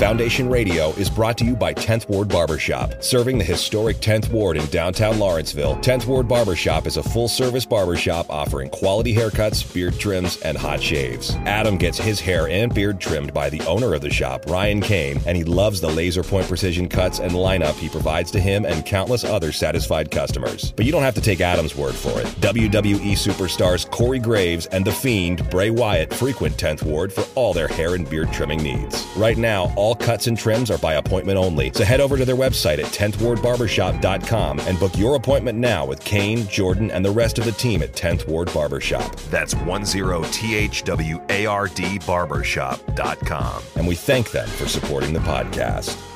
Foundation Radio is brought to you by 10th Ward Barbershop. Serving the historic 10th Ward in downtown Lawrenceville, 10th Ward Barbershop is a full service barbershop offering quality haircuts, beard trims, and hot shaves. Adam gets his hair and beard trimmed by the owner of the shop, Ryan Kane, and he loves the laser point precision cuts and lineup he provides to him and countless other satisfied customers. But you don't have to take Adam's word for it. WWE superstars Corey Graves and The Fiend, Bray Wyatt, frequent 10th Ward for all their hair and beard trimming needs. Right now, all cuts and trims are by appointment only. So head over to their website at 10thwardbarbershop.com and book your appointment now with Kane, Jordan, and the rest of the team at 10th Ward Barbershop. That's 10thward barbershop.com. And we thank them for supporting the podcast.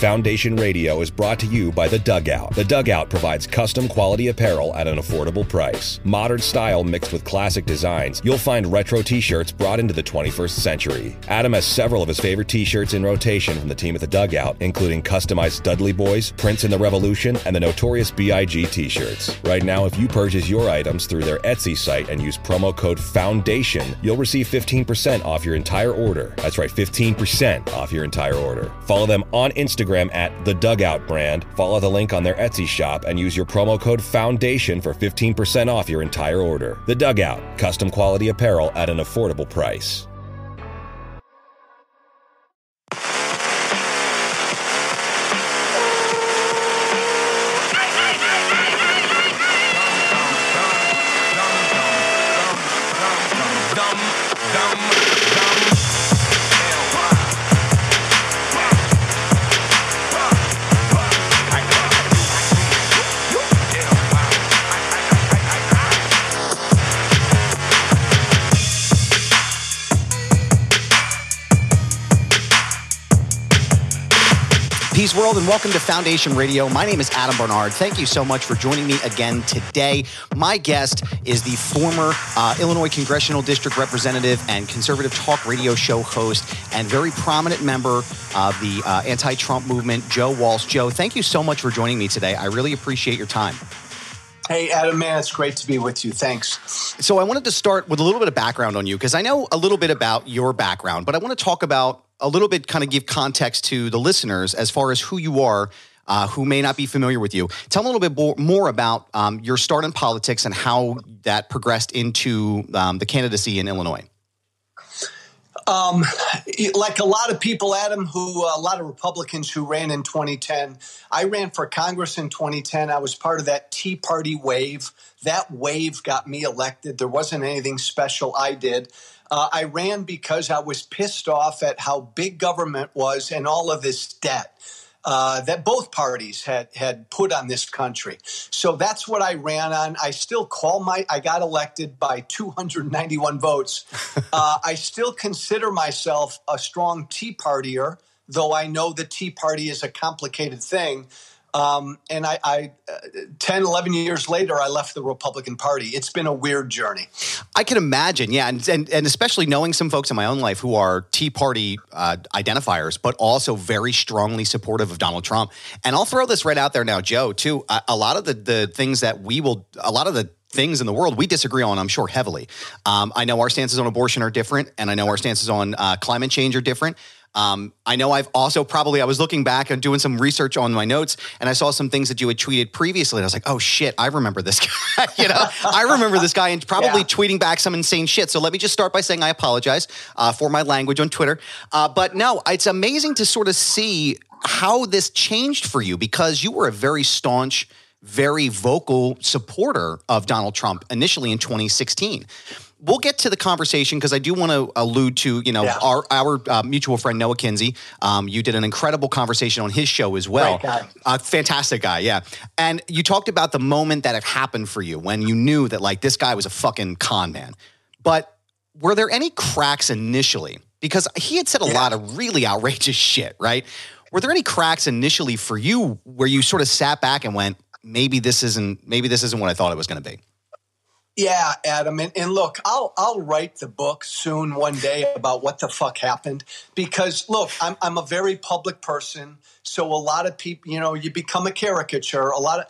Foundation Radio is brought to you by The Dugout. The Dugout provides custom quality apparel at an affordable price. Modern style mixed with classic designs, you'll find retro t shirts brought into the 21st century. Adam has several of his favorite t shirts in rotation from the team at The Dugout, including customized Dudley Boyz, Prince and the Revolution, and the notorious B.I.G. t shirts. Right now, if you purchase your items through their Etsy site and use promo code FOUNDATION, you'll receive 15% off your entire order. That's right, 15% off your entire order. Follow them on Instagram at the Dugout brand. Follow the link on their Etsy shop and use your promo code FOUNDATION for 15% off your entire order. The Dugout, custom quality apparel at an affordable price. World and welcome to Foundation Radio. My name is Adam Barnard. Thank you so much for joining me again today. My guest is the former uh, Illinois Congressional District Representative and conservative talk radio show host and very prominent member of the uh, anti Trump movement, Joe Walsh. Joe, thank you so much for joining me today. I really appreciate your time. Hey, Adam, man, it's great to be with you. Thanks. So, I wanted to start with a little bit of background on you because I know a little bit about your background, but I want to talk about a little bit, kind of give context to the listeners as far as who you are. Uh, who may not be familiar with you. Tell them a little bit more about um, your start in politics and how that progressed into um, the candidacy in Illinois. Um, like a lot of people, Adam, who uh, a lot of Republicans who ran in 2010. I ran for Congress in 2010. I was part of that Tea Party wave. That wave got me elected. There wasn't anything special I did. Uh, I ran because I was pissed off at how big government was and all of this debt. Uh, that both parties had had put on this country. So that's what I ran on. I still call my. I got elected by 291 votes. uh, I still consider myself a strong Tea Partier, though I know the Tea Party is a complicated thing. Um, and I, I uh, 10, 11 years later, I left the Republican Party. It's been a weird journey. I can imagine, yeah. And, and, and especially knowing some folks in my own life who are Tea Party uh, identifiers, but also very strongly supportive of Donald Trump. And I'll throw this right out there now, Joe, too. A, a lot of the, the things that we will, a lot of the things in the world we disagree on, I'm sure, heavily. Um, I know our stances on abortion are different, and I know our stances on uh, climate change are different. Um, I know I've also probably I was looking back and doing some research on my notes, and I saw some things that you had tweeted previously, and I was like, "Oh shit, I remember this guy." you know, I remember this guy, and probably yeah. tweeting back some insane shit. So let me just start by saying I apologize uh, for my language on Twitter. Uh, but no, it's amazing to sort of see how this changed for you because you were a very staunch very vocal supporter of Donald Trump initially in 2016. We'll get to the conversation because I do want to allude to you know Yeah. our our uh, mutual friend Noah Kinsey. Um, you did an incredible conversation on his show as well. Great guy. Uh, fantastic guy, yeah. And you talked about the moment that it happened for you when you knew that like this guy was a fucking con man. But were there any cracks initially? Because he had said a Yeah. lot of really outrageous shit, right? Were there any cracks initially for you where you sort of sat back and went, maybe this isn't maybe this isn't what I thought it was going to be? Yeah, Adam, and, and look, I'll I'll write the book soon one day about what the fuck happened because look, I'm I'm a very public person, so a lot of people, you know, you become a caricature. A lot of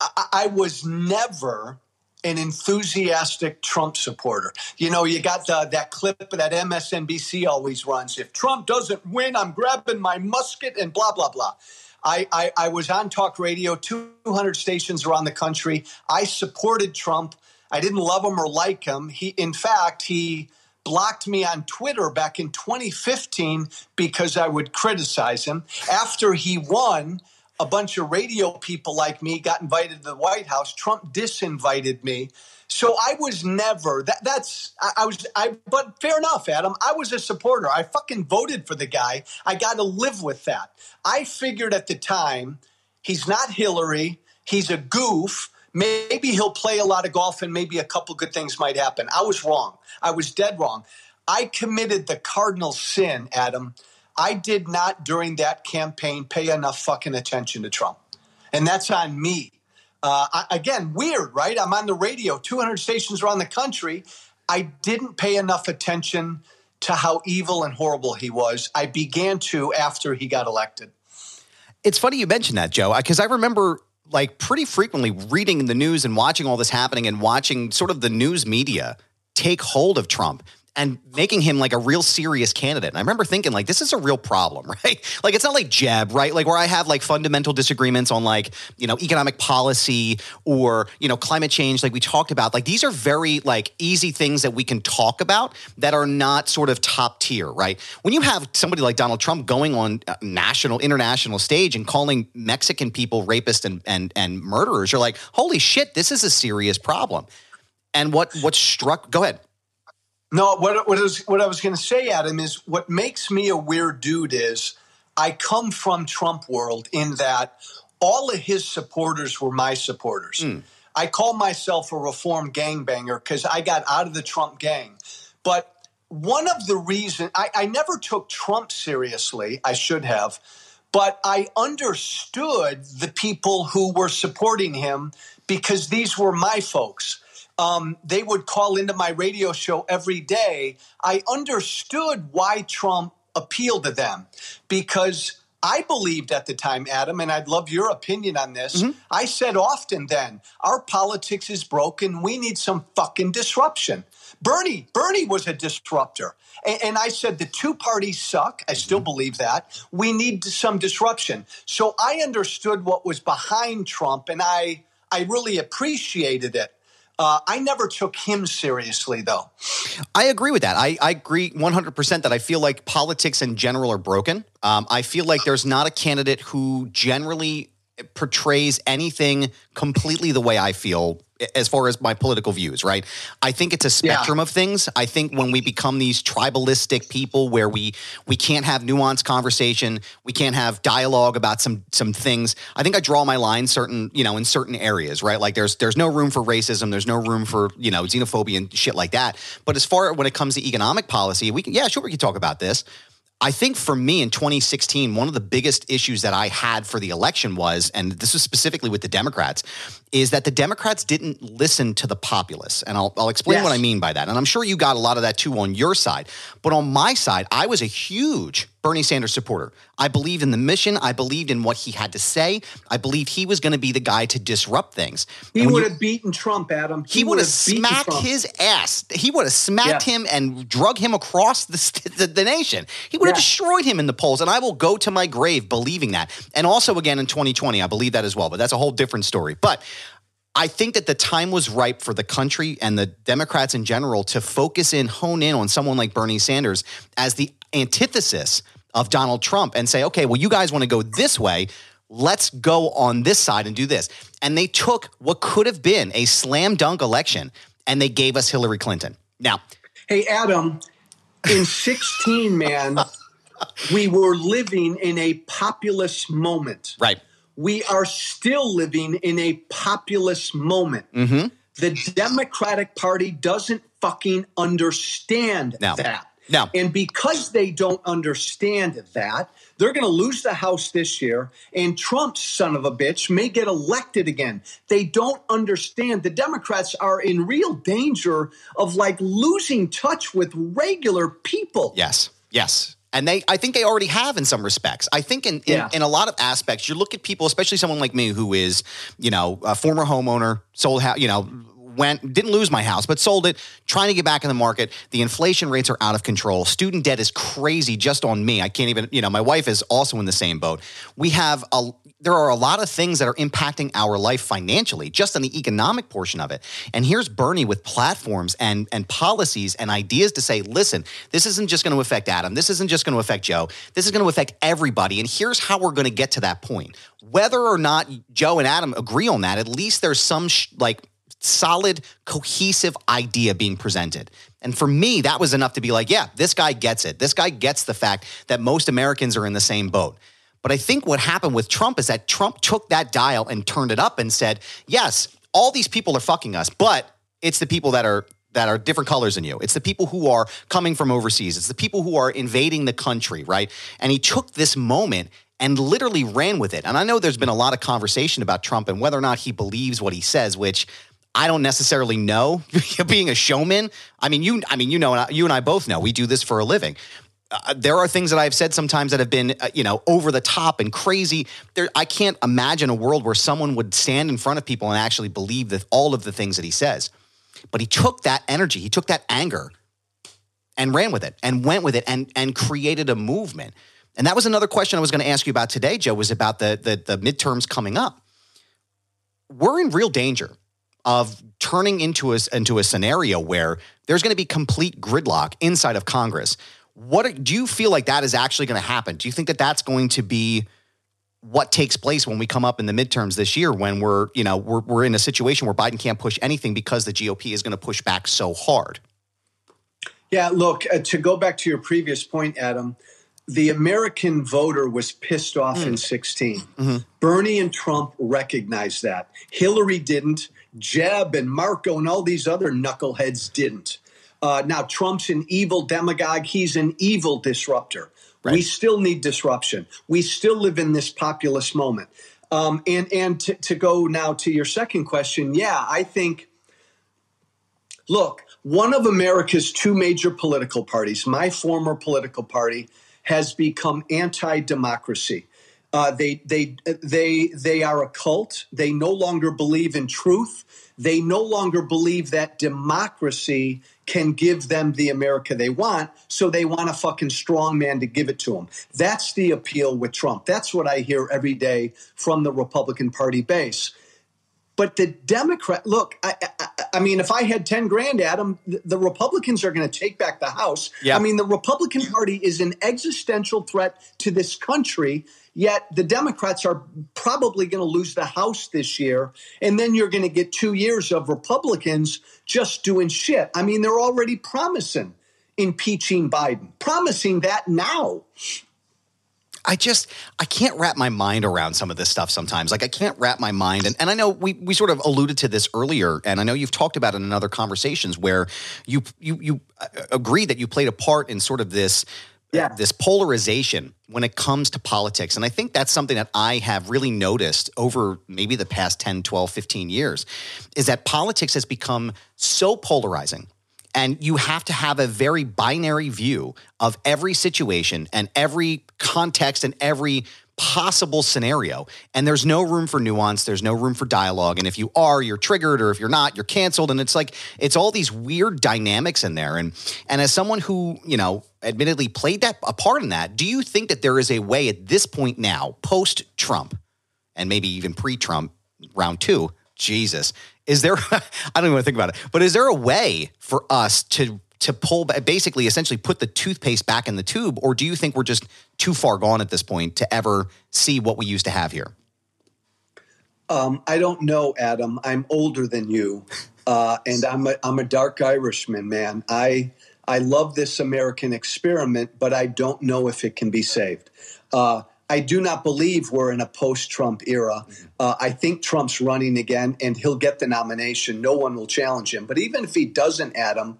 I, I was never an enthusiastic Trump supporter. You know, you got the, that clip that MSNBC always runs. If Trump doesn't win, I'm grabbing my musket and blah blah blah. I, I, I was on talk radio, 200 stations around the country. I supported Trump. I didn't love him or like him. He, in fact, he blocked me on Twitter back in 2015 because I would criticize him. After he won, a bunch of radio people like me got invited to the White House. Trump disinvited me. So I was never that. That's I, I was. I but fair enough, Adam. I was a supporter. I fucking voted for the guy. I got to live with that. I figured at the time he's not Hillary. He's a goof. Maybe he'll play a lot of golf and maybe a couple good things might happen. I was wrong. I was dead wrong. I committed the cardinal sin, Adam. I did not during that campaign pay enough fucking attention to Trump. And that's on me. Uh, I, again, weird, right? I'm on the radio, 200 stations around the country. I didn't pay enough attention to how evil and horrible he was. I began to after he got elected. It's funny you mentioned that, Joe, because I remember like pretty frequently reading the news and watching all this happening and watching sort of the news media take hold of Trump and making him like a real serious candidate. And I remember thinking like this is a real problem, right? Like it's not like Jeb, right? Like where I have like fundamental disagreements on like, you know, economic policy or, you know, climate change like we talked about. Like these are very like easy things that we can talk about that are not sort of top tier, right? When you have somebody like Donald Trump going on uh, national international stage and calling Mexican people rapists and and and murderers, you're like, "Holy shit, this is a serious problem." And what what struck go ahead. No, what, what, I was, what I was going to say, Adam, is what makes me a weird dude is I come from Trump world in that all of his supporters were my supporters. Hmm. I call myself a reform gangbanger because I got out of the Trump gang. But one of the reasons I, I never took Trump seriously, I should have, but I understood the people who were supporting him because these were my folks um, they would call into my radio show every day. I understood why Trump appealed to them because I believed at the time, Adam, and I'd love your opinion on this. I said often then, our politics is broken. We need some fucking disruption. Bernie, Bernie was a disruptor. And, and I said the two parties suck. I still believe that. We need some disruption. So I understood what was behind Trump and I I really appreciated it. Uh, I never took him seriously, though. I agree with that. I, I agree 100% that I feel like politics in general are broken. Um, I feel like there's not a candidate who generally portrays anything completely the way I feel as far as my political views, right? I think it's a spectrum of things. I think when we become these tribalistic people where we we can't have nuanced conversation, we can't have dialogue about some some things. I think I draw my line certain, you know, in certain areas, right? Like there's there's no room for racism, there's no room for, you know, xenophobia and shit like that. But as far when it comes to economic policy, we can yeah, sure we can talk about this. I think for me in 2016, one of the biggest issues that I had for the election was, and this was specifically with the Democrats, is that the Democrats didn't listen to the populace. And I'll, I'll explain Yes. what I mean by that. And I'm sure you got a lot of that too on your side. But on my side, I was a huge Bernie Sanders supporter. I believed in the mission. I believed in what he had to say. I believed he was going to be the guy to disrupt things. He would have beaten Trump, Adam. he would have smacked his ass. He would have smacked Yeah. him and drug him across the, the, the nation. He would have Yeah. destroyed him in the polls. And I will go to my grave believing that. And also again in 2020, I believe that as well. But that's a whole different story. But I think that the time was ripe for the country and the Democrats in general to focus in, hone in on someone like Bernie Sanders as the antithesis of Donald Trump and say, okay, well, you guys want to go this way. Let's go on this side and do this. And they took what could have been a slam dunk election and they gave us Hillary Clinton. Now, hey, Adam, in 16, man, we were living in a populist moment. right. We are still living in a populist moment. Mm-hmm. The Democratic Party doesn't fucking understand that. No. And because they don't understand that, they're going to lose the House this year, and Trump, son of a bitch, may get elected again. They don't understand. The Democrats are in real danger of like losing touch with regular people. Yes. Yes. And they, I think they already have in some respects. I think in, in, Yeah. in a lot of aspects, you look at people, especially someone like me who is, you know, a former homeowner, sold, house, you know, went, didn't lose my house, but sold it, trying to get back in the market. The inflation rates are out of control. Student debt is crazy just on me. I can't even, you know, my wife is also in the same boat. We have a, there are a lot of things that are impacting our life financially, just on the economic portion of it. And here's Bernie with platforms and and policies and ideas to say, listen, this isn't just going to affect Adam. This isn't just going to affect Joe. This is going to affect everybody. And here's how we're going to get to that point. Whether or not Joe and Adam agree on that, at least there's some sh- like solid, cohesive idea being presented. And for me, that was enough to be like, yeah, this guy gets it. This guy gets the fact that most Americans are in the same boat. But I think what happened with Trump is that Trump took that dial and turned it up and said, yes, all these people are fucking us, but it's the people that are that are different colors than you. It's the people who are coming from overseas. It's the people who are invading the country, right? And he took this moment and literally ran with it. And I know there's been a lot of conversation about Trump and whether or not he believes what he says, which I don't necessarily know. Being a showman, I mean, you, I mean, you know, you and I both know we do this for a living. Uh, there are things that I've said sometimes that have been, uh, you know, over the top and crazy. There, I can't imagine a world where someone would stand in front of people and actually believe that all of the things that he says. But he took that energy, he took that anger, and ran with it, and went with it, and and created a movement. And that was another question I was going to ask you about today, Joe. Was about the the, the midterms coming up. We're in real danger of turning into a, into a scenario where there's going to be complete gridlock inside of Congress. What do you feel like that is actually going to happen? Do you think that that's going to be what takes place when we come up in the midterms this year when we're, you know, we're, we're in a situation where Biden can't push anything because the GOP is going to push back so hard? Yeah, look, uh, to go back to your previous point, Adam, the American voter was pissed off in 16. Bernie and Trump recognized that. Hillary didn't. Jeb and Marco and all these other knuckleheads didn't. Uh, now, Trump's an evil demagogue. He's an evil disruptor. We still need disruption. We still live in this populist moment. Um, and and to, to go now to your second question, yeah, I think Look, one of America's two major political parties, my former political party, has become anti-democracy. Uh, they they they they are a cult. They no longer believe in truth. They no longer believe that democracy can give them the America they want. So they want a fucking strong man to give it to them. That's the appeal with Trump. That's what I hear every day from the Republican Party base. But the Democrat, look, I, I, I mean, if I had 10 grand, Adam, the, the Republicans are going to take back the House. Yeah. I mean, the Republican Party is an existential threat to this country, yet the Democrats are probably going to lose the House this year. And then you're going to get two years of Republicans just doing shit. I mean, they're already promising impeaching Biden, promising that now. I just I can't wrap my mind around some of this stuff sometimes. Like I can't wrap my mind and, and I know we we sort of alluded to this earlier and I know you've talked about it in other conversations where you you you uh, agree that you played a part in sort of this Yeah. this polarization when it comes to politics and I think that's something that I have really noticed over maybe the past 10, 12, 15 years is that politics has become so polarizing and you have to have a very binary view of every situation and every context and every possible scenario. And there's no room for nuance. There's no room for dialogue. And if you are, you're triggered, or if you're not, you're canceled. And it's like it's all these weird dynamics in there. And and as someone who you know admittedly played that a part in that, do you think that there is a way at this point now, post Trump, and maybe even pre Trump, round two? Jesus, is there? I don't even want to think about it. But is there a way for us to to pull ba- basically essentially put the toothpaste back in the tube, or do you think we're just too far gone at this point to ever see what we used to have here? Um, I don't know, Adam. I'm older than you. uh, and I'm a, I'm a dark Irishman, man. I I love this American experiment, but I don't know if it can be saved. Uh, I do not believe we're in a post Trump era. Uh, I think Trump's running again and he'll get the nomination. No one will challenge him. But even if he doesn't, Adam,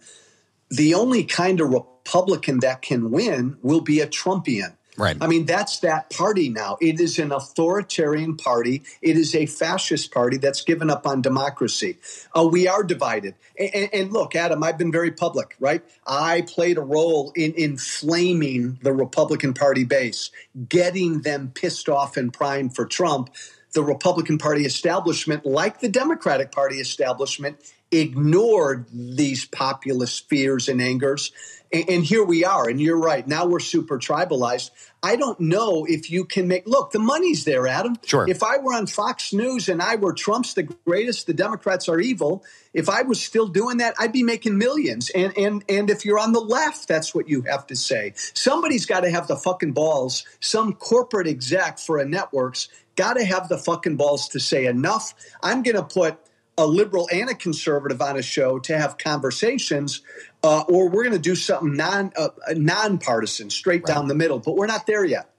the only kind of Republican that can win will be a Trumpian. Right. I mean, that's that party now. It is an authoritarian party. It is a fascist party that's given up on democracy. Uh, we are divided. And, and, look, Adam, I've been very public, right? I played a role in inflaming the Republican Party base, getting them pissed off and primed for Trump. The Republican Party establishment, like the Democratic Party establishment, ignored these populist fears and angers and, and here we are. And you're right. Now we're super tribalized. I don't know if you can make look, the money's there, Adam. Sure. If I were on Fox News and I were Trump's the greatest, the Democrats are evil, if I was still doing that, I'd be making millions. And and and if you're on the left, that's what you have to say. Somebody's got to have the fucking balls, some corporate exec for a network's got to have the fucking balls to say enough. I'm going to put a liberal and a conservative on a show to have conversations, uh, or we're going to do something non uh, nonpartisan, straight right. down the middle. But we're not there yet.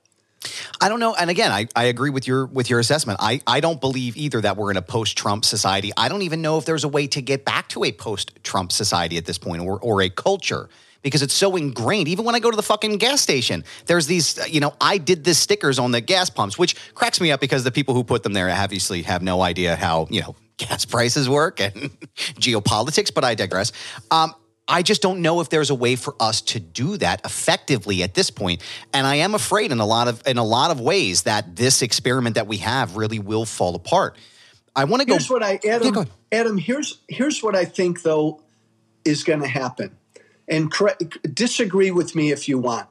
I don't know. And again, I, I agree with your with your assessment. I, I don't believe either that we're in a post Trump society. I don't even know if there's a way to get back to a post Trump society at this point or or a culture because it's so ingrained. Even when I go to the fucking gas station, there's these, you know, I did this stickers on the gas pumps, which cracks me up because the people who put them there obviously have no idea how, you know, gas prices work and geopolitics, but I digress. Um, I just don't know if there's a way for us to do that effectively at this point. And I am afraid in a lot of in a lot of ways that this experiment that we have really will fall apart. I want to go. Here's what I Adam. Yeah, Adam, here's here's what I think though is going to happen. And disagree with me if you want.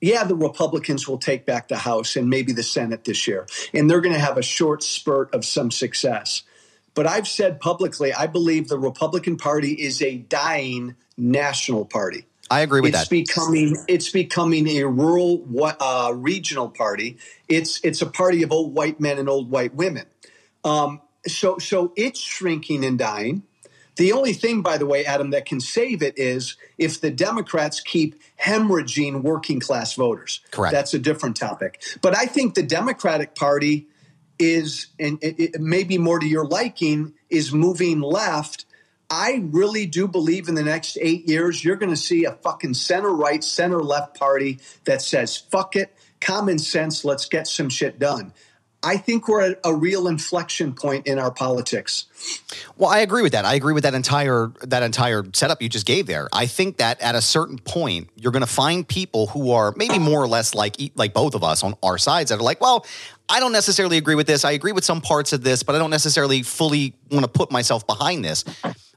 Yeah, the Republicans will take back the House and maybe the Senate this year, and they're going to have a short spurt of some success. But I've said publicly, I believe the Republican Party is a dying national party. I agree with it's that. Becoming, it's becoming a rural, uh, regional party. It's it's a party of old white men and old white women. Um, so so it's shrinking and dying. The only thing, by the way, Adam, that can save it is if the Democrats keep hemorrhaging working class voters. Correct. That's a different topic. But I think the Democratic Party is, and it, maybe more to your liking, is moving left. I really do believe in the next eight years, you're going to see a fucking center right, center left party that says, fuck it, common sense, let's get some shit done. I think we're at a real inflection point in our politics. Well, I agree with that. I agree with that entire that entire setup you just gave there. I think that at a certain point, you're going to find people who are maybe more or less like like both of us on our sides that are like, well, I don't necessarily agree with this. I agree with some parts of this, but I don't necessarily fully want to put myself behind this.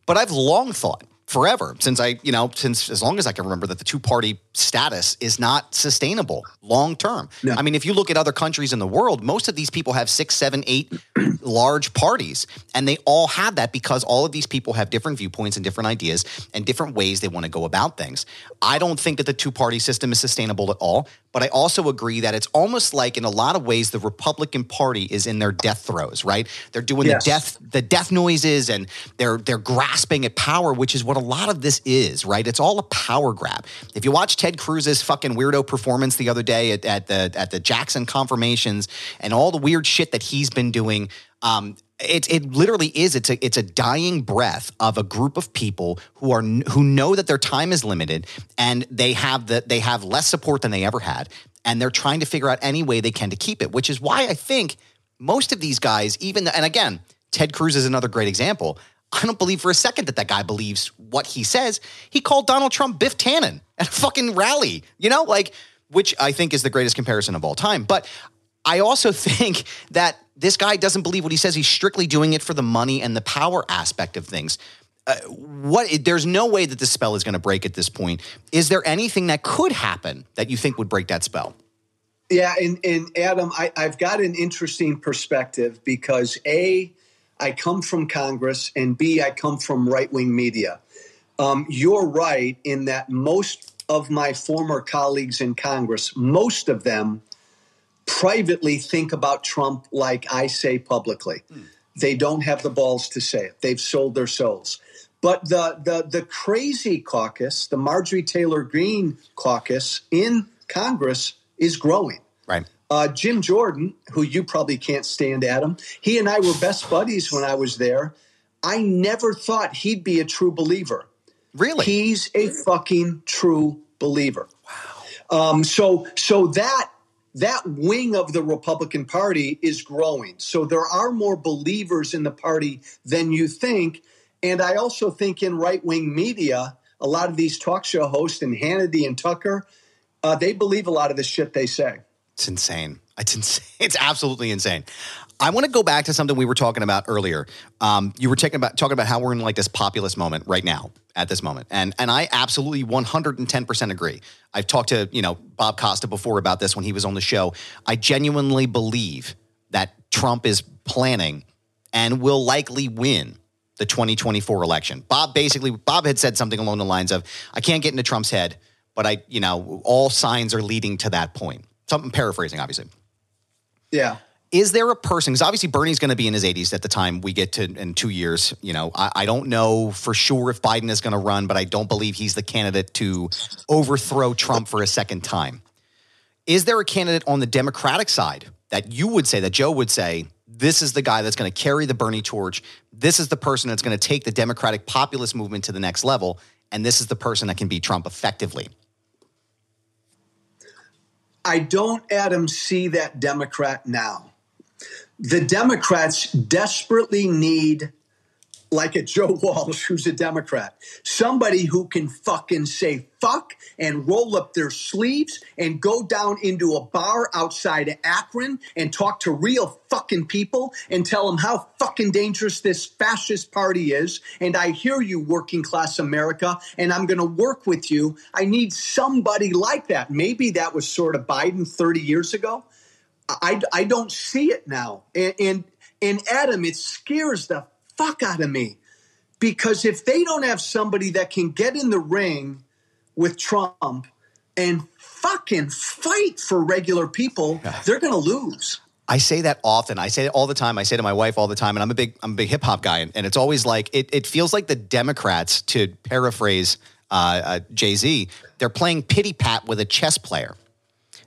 But I've long thought forever since I, you know, since as long as I can remember that the two party status is not sustainable long term. No. I mean, if you look at other countries in the world, most of these people have six, seven, eight large parties, and they all have that because all of these people have different viewpoints and different ideas and different ways they want to go about things. I don't think that the two party system is sustainable at all, but I also agree that it's almost like in a lot of ways the Republican Party is in their death throes, right? They're doing yes. the death the death noises and they're they're grasping at power, which is what a lot of this is, right? It's all a power grab. If you watch Ted Cruz's fucking weirdo performance the other day at, at the at the Jackson confirmations and all the weird shit that he's been doing, um, it it literally is. It's a it's a dying breath of a group of people who are who know that their time is limited and they have the they have less support than they ever had, and they're trying to figure out any way they can to keep it. Which is why I think most of these guys, even and again, Ted Cruz is another great example. I don't believe for a second that that guy believes what he says. He called Donald Trump Biff Tannen at a fucking rally, you know, like, which I think is the greatest comparison of all time. But I also think that this guy doesn't believe what he says. He's strictly doing it for the money and the power aspect of things. Uh, what there's no way that the spell is going to break at this point. Is there anything that could happen that you think would break that spell? Yeah, and, and Adam, I, I've got an interesting perspective because a I come from Congress, and B, I come from right wing media. Um, you're right in that most of my former colleagues in Congress, most of them privately think about Trump like I say publicly. Hmm. they don't have the balls to say it. They've sold their souls. But the the the crazy caucus, the Marjorie Taylor Greene caucus in Congress is growing. Right. Uh, Jim Jordan, who you probably can't stand, Adam, he and I were best buddies when I was there. I never thought he'd be a true believer. Really? He's a fucking true believer. Wow. Um, so so that that wing of the Republican Party is growing. So there are more believers in the party than you think. And I also think in right wing media, a lot of these talk show hosts and Hannity and Tucker, uh, they believe a lot of the shit they say. It's insane. It's insane. It's absolutely insane. I want to go back to something we were talking about earlier. Um, you were talking about talking about how we're in like this populist moment right now at this moment, and and I absolutely 110 percent agree. I've talked to you know Bob Costa before about this when he was on the show. I genuinely believe that Trump is planning and will likely win the 2024 election. Bob basically Bob had said something along the lines of, "I can't get into Trump's head, but I you know all signs are leading to that point." Something paraphrasing, obviously. Yeah. Is there a person? Because obviously Bernie's going to be in his 80s at the time we get to in two years. You know, I, I don't know for sure if Biden is going to run, but I don't believe he's the candidate to overthrow Trump for a second time. Is there a candidate on the Democratic side that you would say, that Joe would say, this is the guy that's going to carry the Bernie torch? This is the person that's going to take the Democratic populist movement to the next level. And this is the person that can beat Trump effectively. I don't, Adam, see that Democrat now. The Democrats desperately need, like a Joe Walsh, who's a Democrat, somebody who can fucking say fuck and roll up their sleeves and go down into a bar outside of Akron and talk to real fucking people and tell them how fucking dangerous this fascist party is. And I hear you, working class America, and I'm going to work with you. I need somebody like that. Maybe that was sort of Biden 30 years ago. I, I don't see it now. And, and, and Adam, it scares the fuck out of me because if they don't have somebody that can get in the ring with Trump and fucking fight for regular people, they're going to lose. I say that often. I say it all the time. I say to my wife all the time, and I'm a big I'm a big hip hop guy, and, and, it's always like it. It feels like the Democrats, to paraphrase uh, uh, Jay Z, they're playing pity pat with a chess player.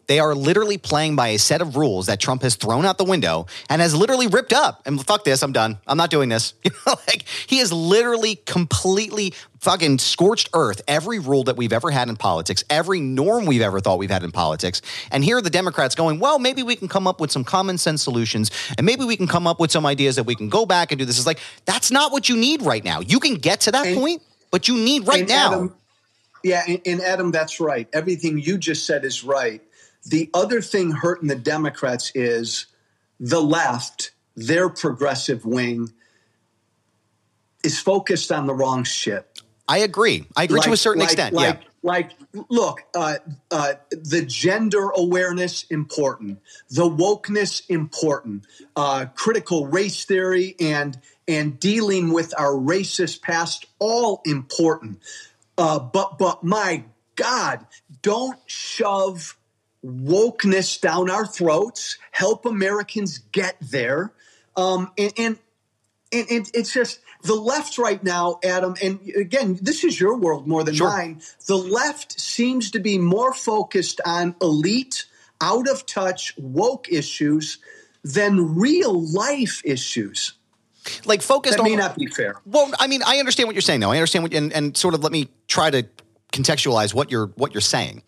They are literally playing by a set of rules that Trump has thrown out the window and has literally ripped up. And fuck this, I'm done. I'm not doing this. You know, like he has literally completely fucking scorched earth every rule that we've ever had in politics, every norm we've ever thought we've had in politics. And here are the Democrats going, well, maybe we can come up with some common sense solutions and maybe we can come up with some ideas that we can go back and do this. Is like, that's not what you need right now. You can get to that and, point, but you need right now. Adam, yeah, and, and Adam, that's right. Everything you just said is right. The other thing hurting the Democrats is the left, their progressive wing, is focused on the wrong shit. I agree. I agree like, to a certain like, extent. Like, yeah. Like, look, uh, uh, the gender awareness important, the wokeness important, uh, critical race theory and and dealing with our racist past all important. Uh, but but my God, don't shove wokeness down our throats, help Americans get there. Um, and, and, and, it's just the left right now, Adam, and again, this is your world more than sure. mine. The left seems to be more focused on elite, out of touch, woke issues than real life issues. Like focused that may on, not be fair. Well, I mean, I understand what you're saying, though. I understand what, and, and sort of let me try to contextualize what you're what you're saying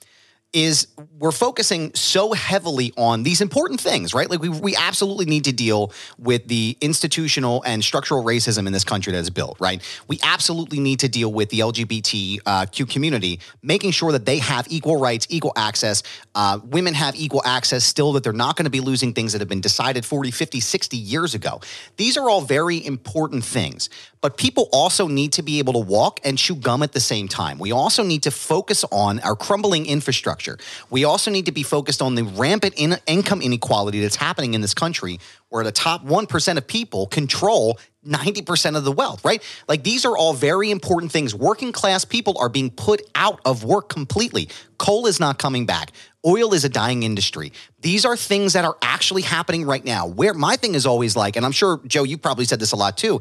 is we're focusing so heavily on these important things, right? Like we, we absolutely need to deal with the institutional and structural racism in this country that is built, right? We absolutely need to deal with the LGBTQ uh, community, making sure that they have equal rights, equal access. Uh, women have equal access still, that they're not going to be losing things that have been decided 40, 50, 60 years ago. These are all very important things. But people also need to be able to walk and chew gum at the same time. We also need to focus on our crumbling infrastructure. We also need to be focused on the rampant in- income inequality that's happening in this country where the top 1% of people control 90% of the wealth, right? Like these are all very important things. Working class people are being put out of work completely. Coal is not coming back. Oil is a dying industry. These are things that are actually happening right now. Where my thing is always like, and I'm sure, Joe, you probably said this a lot too,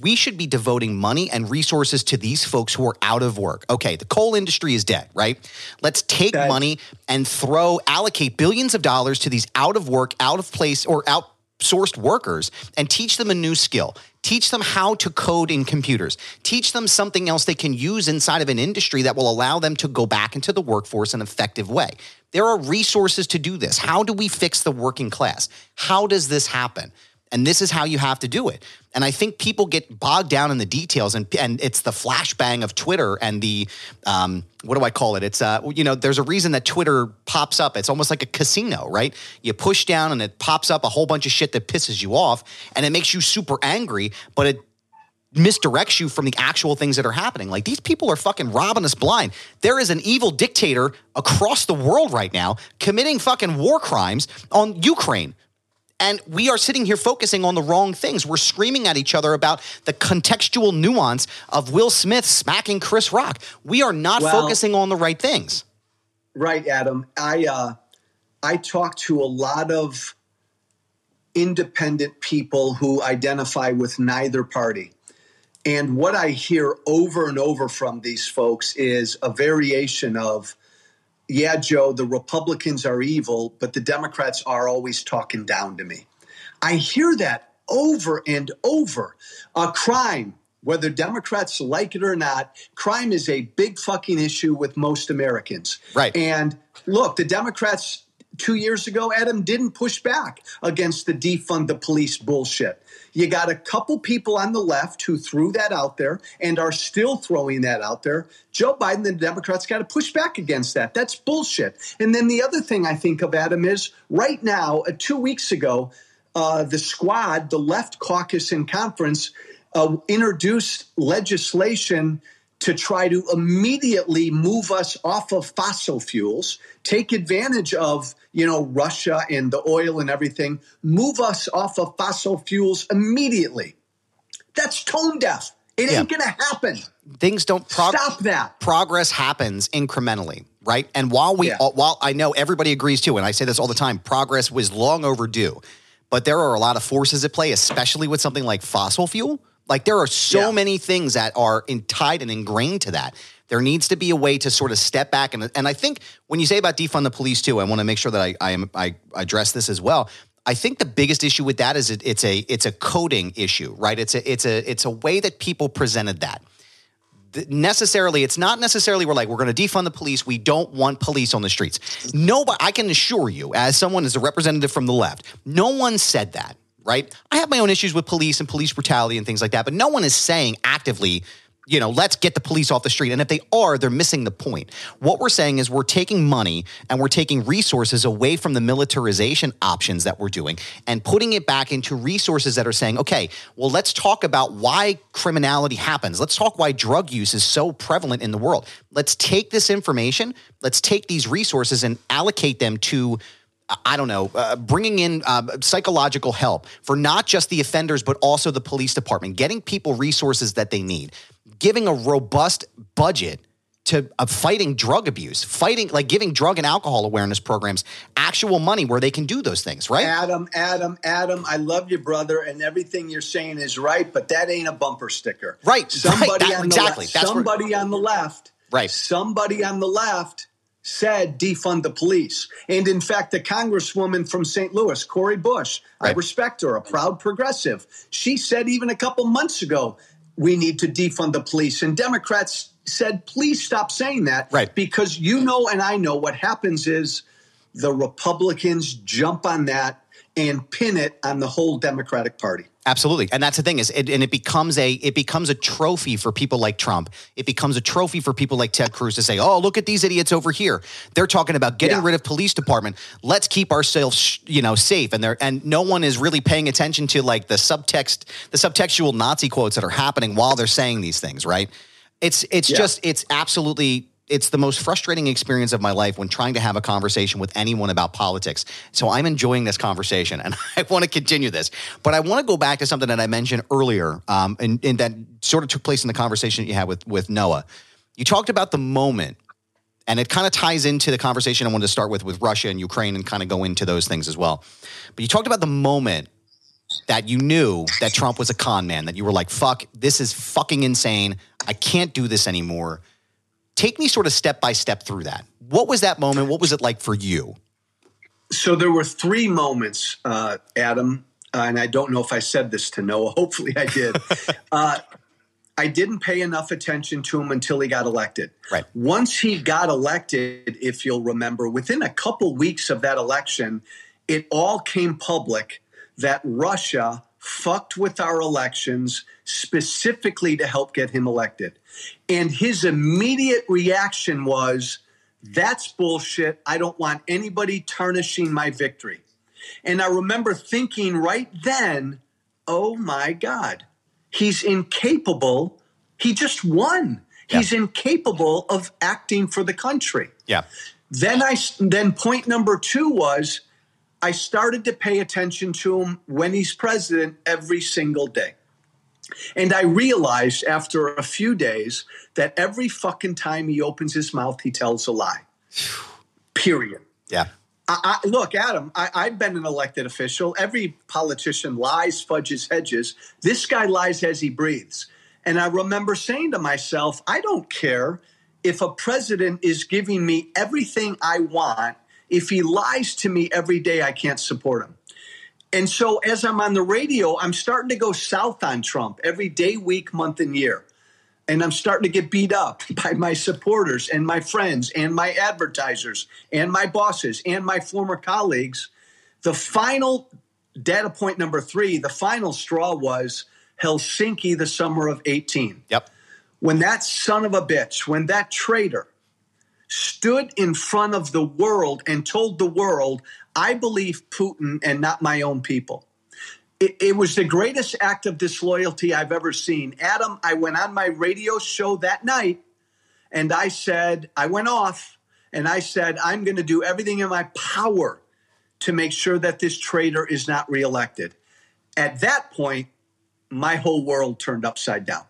we should be devoting money and resources to these folks who are out of work. Okay, the coal industry is dead, right? Let's take money and throw, allocate billions of dollars to these out of work, out of place, or outsourced workers and teach them a new skill. Teach them how to code in computers. Teach them something else they can use inside of an industry that will allow them to go back into the workforce in an effective way. There are resources to do this. How do we fix the working class? How does this happen? And this is how you have to do it. And I think people get bogged down in the details, and and it's the flashbang of Twitter and the um, what do I call it? It's uh, you know, there's a reason that Twitter pops up. It's almost like a casino, right? You push down and it pops up a whole bunch of shit that pisses you off, and it makes you super angry, but it misdirects you from the actual things that are happening. Like these people are fucking robbing us blind. There is an evil dictator across the world right now committing fucking war crimes on Ukraine. And we are sitting here focusing on the wrong things. We're screaming at each other about the contextual nuance of Will Smith smacking Chris Rock. We are not well, focusing on the right things. Right, Adam. I uh, I talk to a lot of independent people who identify with neither party. And what I hear over and over from these folks is a variation of yeah, Joe, the Republicans are evil, but the Democrats are always talking down to me. I hear that over and over. A crime, whether Democrats like it or not, crime is a big fucking issue with most Americans. Right. And look, the Democrats two years ago, Adam, didn't push back against the defund the police bullshit. You got a couple people on the left who threw that out there and are still throwing that out there. Joe Biden and the Democrats got to push back against that. That's bullshit. And then the other thing I think of, Adam, is right now, uh, two weeks ago, uh, the squad, the left caucus and conference, uh, introduced legislation to try to immediately move us off of fossil fuels, take advantage of you know Russia and the oil and everything, move us off of fossil fuels immediately. That's tone deaf. It yeah. ain't going to happen. Things don't prog- stop that. Progress happens incrementally, right? And while we, yeah. while I know everybody agrees too, and I say this all the time, progress was long overdue. But there are a lot of forces at play, especially with something like fossil fuel like there are so yeah. many things that are in, tied and ingrained to that. There needs to be a way to sort of step back and and I think when you say about defund the police too, I want to make sure that I I, am, I address this as well. I think the biggest issue with that is it, it's a it's a coding issue, right? It's a it's a it's a way that people presented that necessarily it's not necessarily we're like we're going to defund the police we don't want police on the streets nobody i can assure you as someone as a representative from the left no one said that right? I have my own issues with police and police brutality and things like that, but no one is saying actively, you know, let's get the police off the street. And if they are, they're missing the point. What we're saying is we're taking money and we're taking resources away from the militarization options that we're doing and putting it back into resources that are saying, okay, well, let's talk about why criminality happens. Let's talk why drug use is so prevalent in the world. Let's take this information, let's take these resources and allocate them to I don't know, uh, bringing in uh, psychological help for not just the offenders, but also the police department, getting people resources that they need, giving a robust budget to uh, fighting drug abuse, fighting like giving drug and alcohol awareness programs actual money where they can do those things, right? Adam, Adam, Adam, I love you, brother, and everything you're saying is right, but that ain't a bumper sticker, right? Somebody right. That, on exactly. the left, somebody where, on the left, right? Somebody on the left said defund the police. And in fact, the congresswoman from St. Louis, Cori Bush, right. I respect her, a proud progressive. She said even a couple months ago, we need to defund the police. And Democrats said, please stop saying that. Right. Because you know, and I know what happens is the Republicans jump on that and pin it on the whole Democratic Party. Absolutely, and that's the thing is, it, and it becomes a it becomes a trophy for people like Trump. It becomes a trophy for people like Ted Cruz to say, "Oh, look at these idiots over here. They're talking about getting yeah. rid of police department. Let's keep ourselves, you know, safe." And there, and no one is really paying attention to like the subtext, the subtextual Nazi quotes that are happening while they're saying these things. Right? It's it's yeah. just it's absolutely it's the most frustrating experience of my life when trying to have a conversation with anyone about politics. So I'm enjoying this conversation and I want to continue this. But I want to go back to something that I mentioned earlier um, and, and that sort of took place in the conversation that you had with, with Noah. You talked about the moment, and it kind of ties into the conversation I wanted to start with with Russia and Ukraine and kind of go into those things as well. But you talked about the moment that you knew that Trump was a con man, that you were like, fuck, this is fucking insane. I can't do this anymore. Take me sort of step by step through that. What was that moment? What was it like for you? So there were three moments, uh, Adam, uh, and I don't know if I said this to Noah. Hopefully I did. uh, I didn't pay enough attention to him until he got elected. Right. Once he got elected, if you'll remember, within a couple weeks of that election, it all came public that Russia fucked with our elections specifically to help get him elected. And his immediate reaction was, that's bullshit. I don't want anybody tarnishing my victory. And I remember thinking right then, oh my God, he's incapable. He just won. Yeah. He's incapable of acting for the country. Yeah. Then I then point number 2 was I started to pay attention to him when he's president every single day. And I realized after a few days that every fucking time he opens his mouth, he tells a lie. Period. Yeah. I, I, look, Adam, I, I've been an elected official. Every politician lies, fudges hedges. This guy lies as he breathes. And I remember saying to myself, I don't care if a president is giving me everything I want. If he lies to me every day, I can't support him. And so as I'm on the radio, I'm starting to go south on Trump every day, week, month, and year. And I'm starting to get beat up by my supporters and my friends and my advertisers and my bosses and my former colleagues. The final data point number three, the final straw was Helsinki, the summer of 18. Yep. When that son of a bitch, when that traitor stood in front of the world and told the world, I believe Putin and not my own people. It, it, was the greatest act of disloyalty I've ever seen. Adam, I went on my radio show that night and I said, I went off and I said, I'm going to do everything in my power to make sure that this traitor is not reelected. At that point, my whole world turned upside down.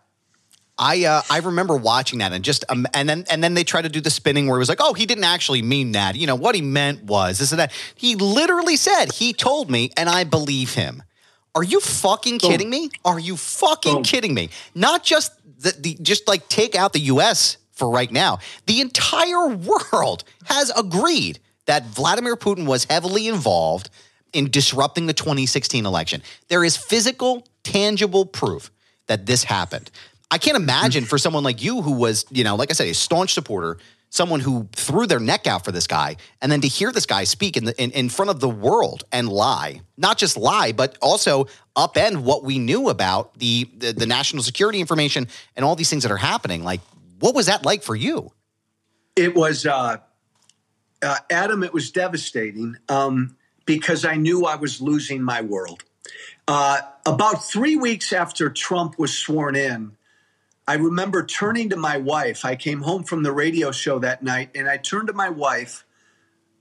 I uh, I remember watching that and just um, and then and then they tried to do the spinning where it was like, oh, he didn't actually mean that. You know what he meant was this and that. He literally said he told me, and I believe him. Are you fucking kidding me? Are you fucking Boom. kidding me? Not just the, the just like take out the U.S. for right now. The entire world has agreed that Vladimir Putin was heavily involved in disrupting the 2016 election. There is physical, tangible proof that this happened. I can't imagine for someone like you who was, you know, like I said, a staunch supporter, someone who threw their neck out for this guy, and then to hear this guy speak in, the, in, in front of the world and lie, not just lie, but also upend what we knew about the, the, the national security information and all these things that are happening. Like, what was that like for you? It was, uh, uh, Adam, it was devastating um, because I knew I was losing my world. Uh, about three weeks after Trump was sworn in, I remember turning to my wife. I came home from the radio show that night and I turned to my wife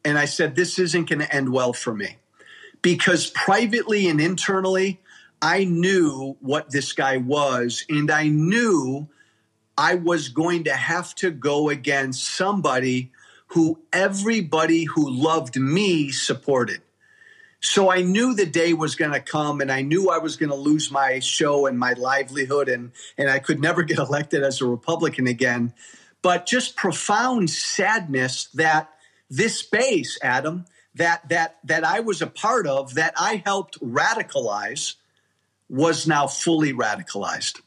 and I said, This isn't going to end well for me. Because privately and internally, I knew what this guy was and I knew I was going to have to go against somebody who everybody who loved me supported. So I knew the day was going to come and I knew I was going to lose my show and my livelihood and and I could never get elected as a Republican again. But just profound sadness that this space, Adam, that that that I was a part of, that I helped radicalize was now fully radicalized.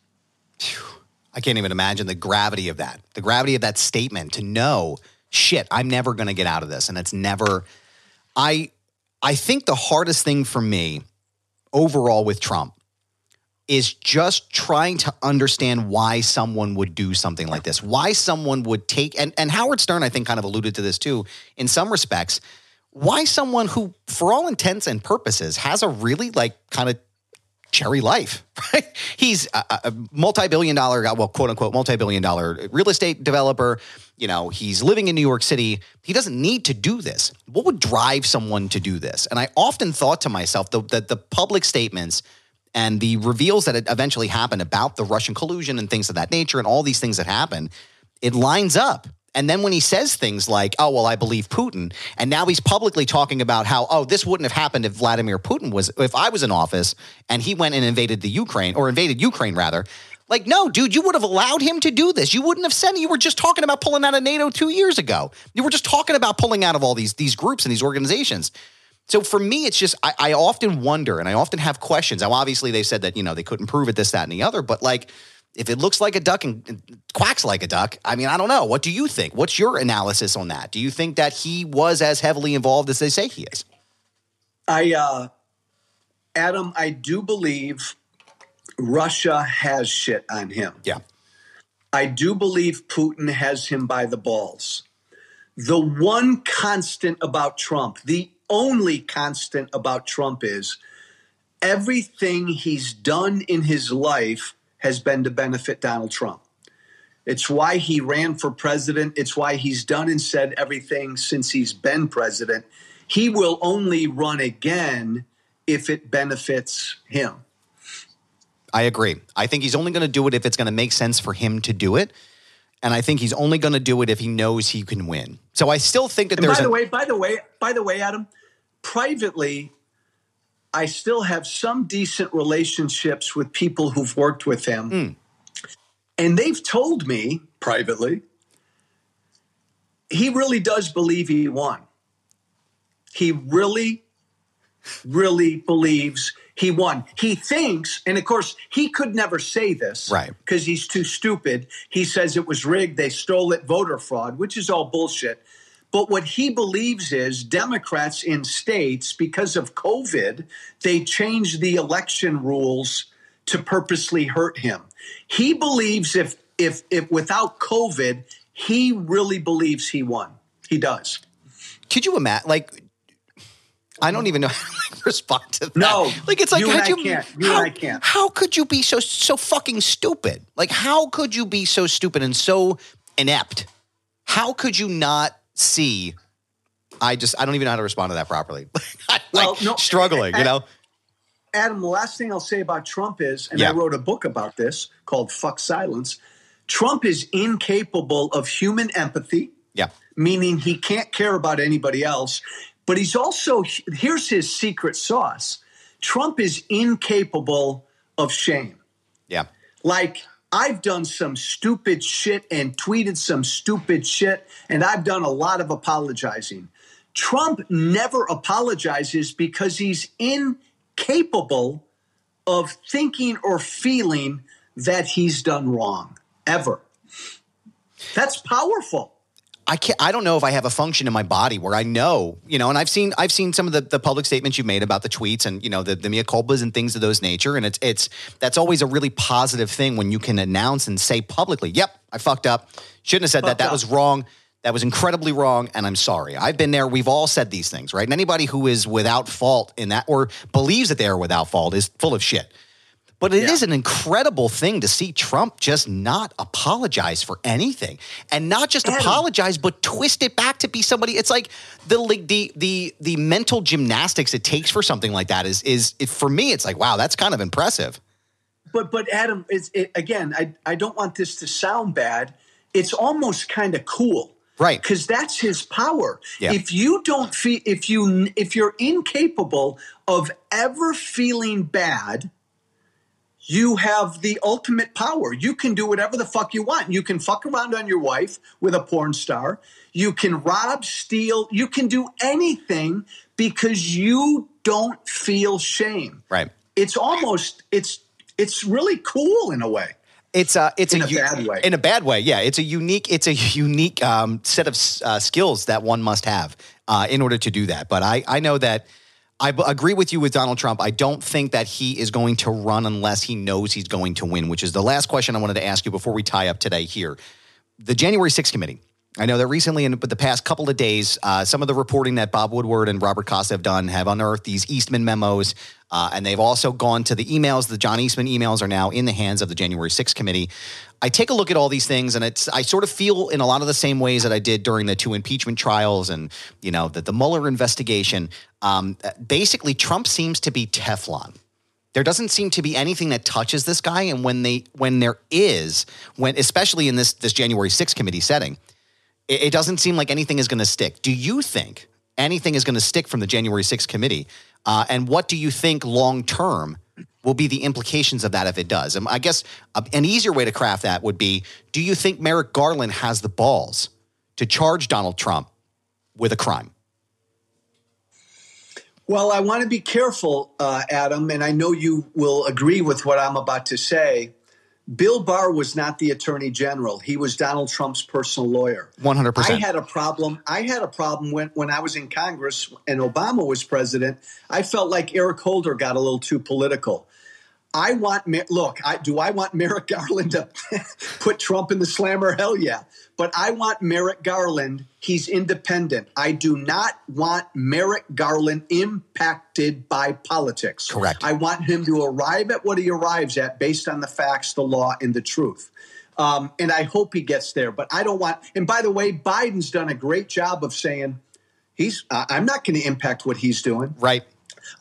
I can't even imagine the gravity of that. The gravity of that statement to know, shit, I'm never going to get out of this and it's never I I think the hardest thing for me overall with Trump is just trying to understand why someone would do something like this. Why someone would take and, and Howard Stern, I think, kind of alluded to this too, in some respects. Why someone who, for all intents and purposes, has a really like kind of cherry life, right? He's a, a multi-billion dollar, well, quote unquote, multi-billion dollar real estate developer. You know, he's living in New York City. He doesn't need to do this. What would drive someone to do this? And I often thought to myself that the, the public statements and the reveals that eventually happened about the Russian collusion and things of that nature and all these things that happened, it lines up. And then when he says things like, oh, well, I believe Putin, and now he's publicly talking about how, oh, this wouldn't have happened if Vladimir Putin was, if I was in office and he went and invaded the Ukraine, or invaded Ukraine rather. Like, no, dude, you would have allowed him to do this. You wouldn't have said. You were just talking about pulling out of NATO two years ago. You were just talking about pulling out of all these, these groups and these organizations. So for me, it's just, I, I often wonder and I often have questions. Now, obviously, they said that, you know, they couldn't prove it, this, that, and the other, but like, if it looks like a duck and quacks like a duck, I mean, I don't know. What do you think? What's your analysis on that? Do you think that he was as heavily involved as they say he is? I, uh, Adam, I do believe Russia has shit on him. Yeah. I do believe Putin has him by the balls. The one constant about Trump, the only constant about Trump is everything he's done in his life has been to benefit Donald Trump. It's why he ran for president. It's why he's done and said everything since he's been president. He will only run again if it benefits him. I agree. I think he's only going to do it if it's going to make sense for him to do it. And I think he's only going to do it if he knows he can win. So I still think that and there's. By the a- way, by the way, by the way, Adam, privately, I still have some decent relationships with people who've worked with him. Mm. And they've told me privately, he really does believe he won. He really, really believes he won. He thinks, and of course, he could never say this, right? Because he's too stupid. He says it was rigged, they stole it, voter fraud, which is all bullshit. But what he believes is Democrats in states, because of COVID, they changed the election rules to purposely hurt him. He believes if if if without COVID, he really believes he won. He does. Could you imagine? Like, I don't even know how to respond to that. No, like it's like you and you, I can't. You how, and I can't. How could you be so so fucking stupid? Like, how could you be so stupid and so inept? How could you not see? I just I don't even know how to respond to that properly. like, well, no, struggling, you know. Adam, the last thing I'll say about Trump is, and Yeah. I wrote a book about this called "Fuck Silence." Trump is incapable of human empathy. Yeah. meaning he can't care about anybody else. But he's also, here's his secret sauce Trump is incapable of shame. Yeah. Like, I've done some stupid shit and tweeted some stupid shit, and I've done a lot of apologizing. Trump never apologizes because he's incapable of thinking or feeling that he's done wrong, ever. That's powerful. I can't. I don't know if I have a function in my body where I know, you know. And I've seen, I've seen some of the, the public statements you've made about the tweets and you know the the mea culpas and things of those nature. And it's it's that's always a really positive thing when you can announce and say publicly, "Yep, I fucked up. Shouldn't have said that. Fucked That up. was wrong. That was incredibly wrong, and I'm sorry. I've been there. We've all said these things, right? And anybody who is without fault in that or believes that they are without fault is full of shit. But it is Yeah. an incredible thing to see Trump just not apologize for anything, and not just apologize, but twist it back to be somebody. It's like the the the the mental gymnastics it takes for something like that is is it, for me. It's like wow, that's kind of impressive. But but Adam, it's it, again. I I don't want this to sound bad. It's almost kind of cool, Right. Because that's his power. Yeah. If you don't feel, if you if you're incapable of ever feeling bad, you have the ultimate power. You can do whatever the fuck you want. You can fuck around on your wife with a porn star. You can rob, steal. You can do anything because you don't feel shame Right. it's almost it's it's really cool in a way. It's a it's In a, a bad way. In a bad way, yeah. It's a unique it's a unique um, set of uh, skills that one must have uh, in order to do that. But I I know that I b- agree with you with Donald Trump. I don't think that he is going to run unless he knows he's going to win. Which is the last question I wanted to ask you before we tie up today here. The January 6th committee. I know that recently, in the past couple of days, uh, some of the reporting that Bob Woodward and Robert Costa have done have unearthed these Eastman memos Uh, and they've also gone to the emails. The John Eastman emails are now in the hands of the January 6th committee. I take a look at all these things, and it's I sort of feel in a lot of the same ways that I did during the two impeachment trials, and you know the, the Mueller investigation. Um, basically, Trump seems to be Teflon. There doesn't seem to be anything that touches this guy, and when they when there is, when especially in this this January 6th committee setting, it, it doesn't seem like anything is going to stick. Do you think anything is going to stick from the January 6th committee? Uh, and what do you think long term will be the implications of that if it does? And I guess uh, an easier way to craft that would be do you think Merrick Garland has the balls to charge Donald Trump with a crime? Well, I want to be careful, uh, Adam, and I know you will agree with what I'm about to say. Bill Barr was not the attorney general. He was Donald Trump's personal lawyer. 100%. I had a problem. I had a problem when, when I was in Congress and Obama was president. I felt like Eric Holder got a little too political. I want look. I, do I want Merrick Garland to put Trump in the slammer? Hell yeah! But I want Merrick Garland. He's independent. I do not want Merrick Garland impacted by politics. Correct. I want him to arrive at what he arrives at based on the facts, the law, and the truth. Um, and I hope he gets there. But I don't want. And by the way, Biden's done a great job of saying he's. Uh, I'm not going to impact what he's doing. Right.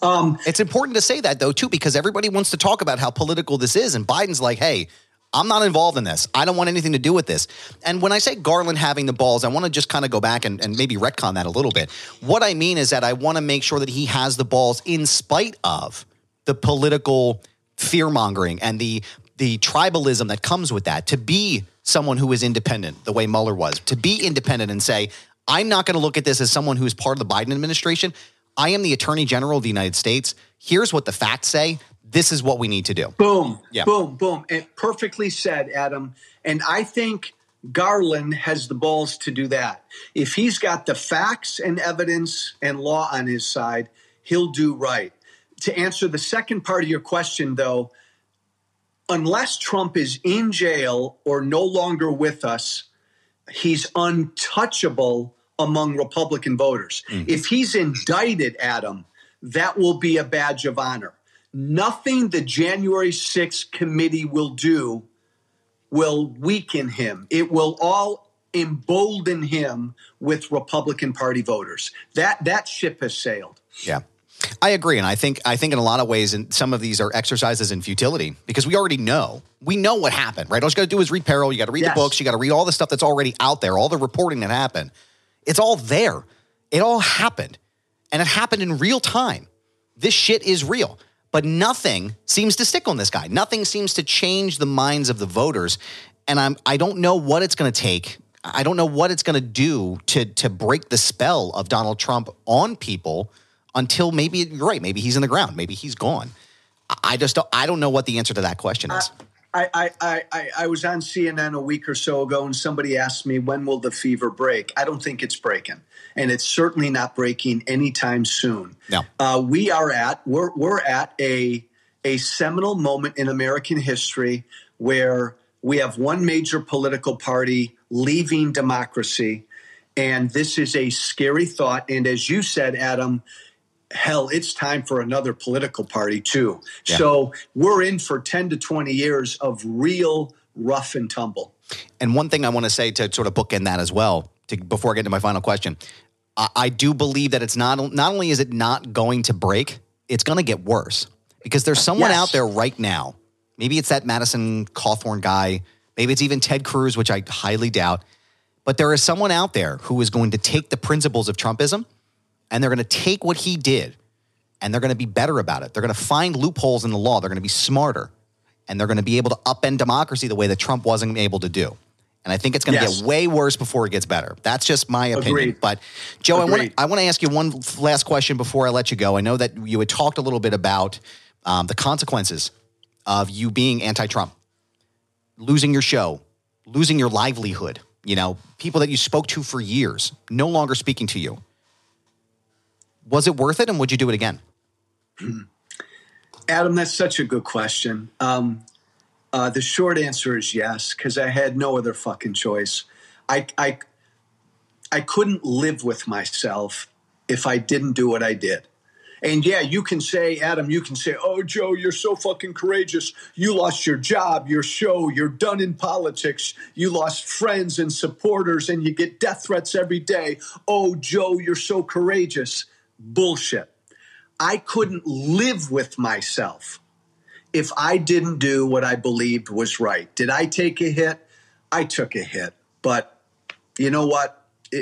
Um, it's important to say that though too, because everybody wants to talk about how political this is, and Biden's like, "Hey, I'm not involved in this. I don't want anything to do with this." And when I say Garland having the balls, I want to just kind of go back and, and maybe retcon that a little bit. What I mean is that I want to make sure that he has the balls in spite of the political fear mongering and the the tribalism that comes with that to be someone who is independent the way Mueller was to be independent and say I'm not going to look at this as someone who is part of the Biden administration. I am the Attorney General of the United States. Here's what the facts say. This is what we need to do. Boom, yeah. boom, boom. And perfectly said, Adam. And I think Garland has the balls to do that. If he's got the facts and evidence and law on his side, he'll do right. To answer the second part of your question, though, unless Trump is in jail or no longer with us, he's untouchable among Republican voters. Mm-hmm. If he's indicted, Adam, that will be a badge of honor. Nothing the January 6th committee will do will weaken him. It will all embolden him with Republican Party voters. That that ship has sailed. Yeah. I agree, and I think I think in a lot of ways, and some of these are exercises in futility because we already know we know what happened, right? All you got to do is read Peril. You got to read yes. the books. You got to read all the stuff that's already out there, all the reporting that happened. It's all there. It all happened. And it happened in real time. This shit is real. But nothing seems to stick on this guy. Nothing seems to change the minds of the voters. And I'm I don't know what it's to take. I don't know what it's to do to to break the spell of Donald Trump on people until maybe you're right. Maybe he's in the ground. Maybe he's gone. I just don't, I don't know what the answer to that question is. Uh, I, I, I, I was on CNN a week or so ago and somebody asked me, when will the fever break? I don't think it's breaking. And it's certainly not breaking anytime soon. No. Uh, we are at, we're, we're at a, a seminal moment in American history where we have one major political party leaving democracy. And this is a scary thought. And as you said, Adam, hell, it's time for another political party too. Yeah. So we're in for 10 to 20 years of real rough and tumble. And one thing I want to say to sort of bookend that as well, to, before I get to my final question, I, I do believe that it's not not only is it not going to break, it's going to get worse because there's someone yes. out there right now. Maybe it's that Madison Cawthorn guy. Maybe it's even Ted Cruz, which I highly doubt. But there is someone out there who is going to take the principles of Trumpism and they're going to take what he did and they're going to be better about it. They're going to find loopholes in the law. They're going to be smarter and they're going to be able to upend democracy the way that Trump wasn't able to do. And I think it's going to yes. get way worse before it gets better. That's just my opinion. Agreed. But Joe, Agreed. I want I want to ask you one last question before I let you go. I know that you had talked a little bit about um, the consequences of you being anti-Trump, losing your show, losing your livelihood. You know, people that you spoke to for years no longer speaking to you. Was it worth it, and would you do it again? Adam, that's such a good question. Um, uh, the short answer is yes, because I had no other fucking choice. I, I, I couldn't live with myself if I didn't do what I did. And yeah, you can say, Adam, you can say, oh, Joe, you're so fucking courageous. You lost your job, your show, you're done in politics. You lost friends and supporters, and you get death threats every day. Oh, Joe, you're so courageous. Bullshit. I couldn't live with myself if I didn't do what I believed was right. Did I take a hit? I took a hit. But you know what?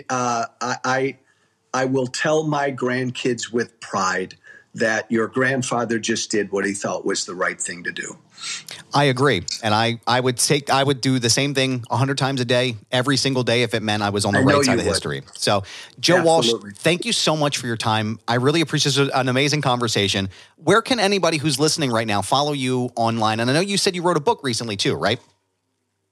Uh, I, I I will tell my grandkids with pride that your grandfather just did what he thought was the right thing to do. I agree, and I I would take I would do the same thing hundred times a day, every single day, if it meant I was on the right side of would. history. So, Joe. Walsh, thank you so much for your time. I really appreciate an amazing conversation. Where can anybody who's listening right now follow you online? And I know you said you wrote a book recently too, right?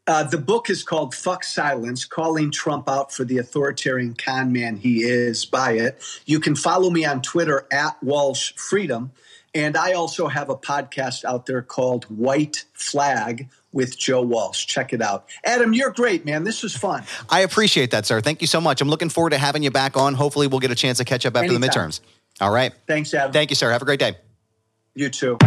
Uh, the book is called Fuck Silence Calling Trump Out for the Authoritarian Con Man He Is. by it. You can follow me on Twitter at Walsh Freedom. And I also have a podcast out there called White Flag with Joe Walsh. Check it out. Adam, you're great, man. This was fun. I appreciate that, sir. Thank you so much. I'm looking forward to having you back on. Hopefully, we'll get a chance to catch up after Anytime. the midterms. All right. Thanks, Adam. Thank you, sir. Have a great day. You too.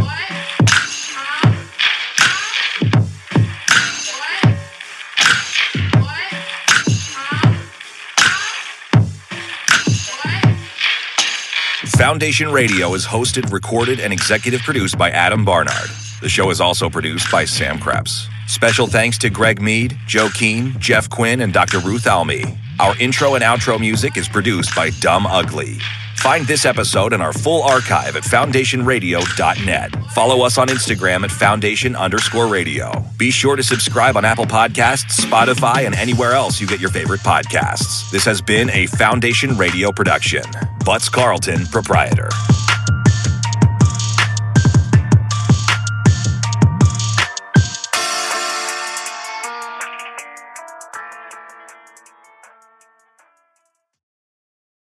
Foundation Radio is hosted, recorded, and executive produced by Adam Barnard. The show is also produced by Sam Krepps. Special thanks to Greg Mead, Joe Keane, Jeff Quinn, and Dr. Ruth Almy. Our intro and outro music is produced by Dumb Ugly. Find this episode and our full archive at foundationradio.net. Follow us on Instagram at foundation underscore radio. Be sure to subscribe on Apple Podcasts, Spotify, and anywhere else you get your favorite podcasts. This has been a Foundation Radio production. Butts Carlton, proprietor.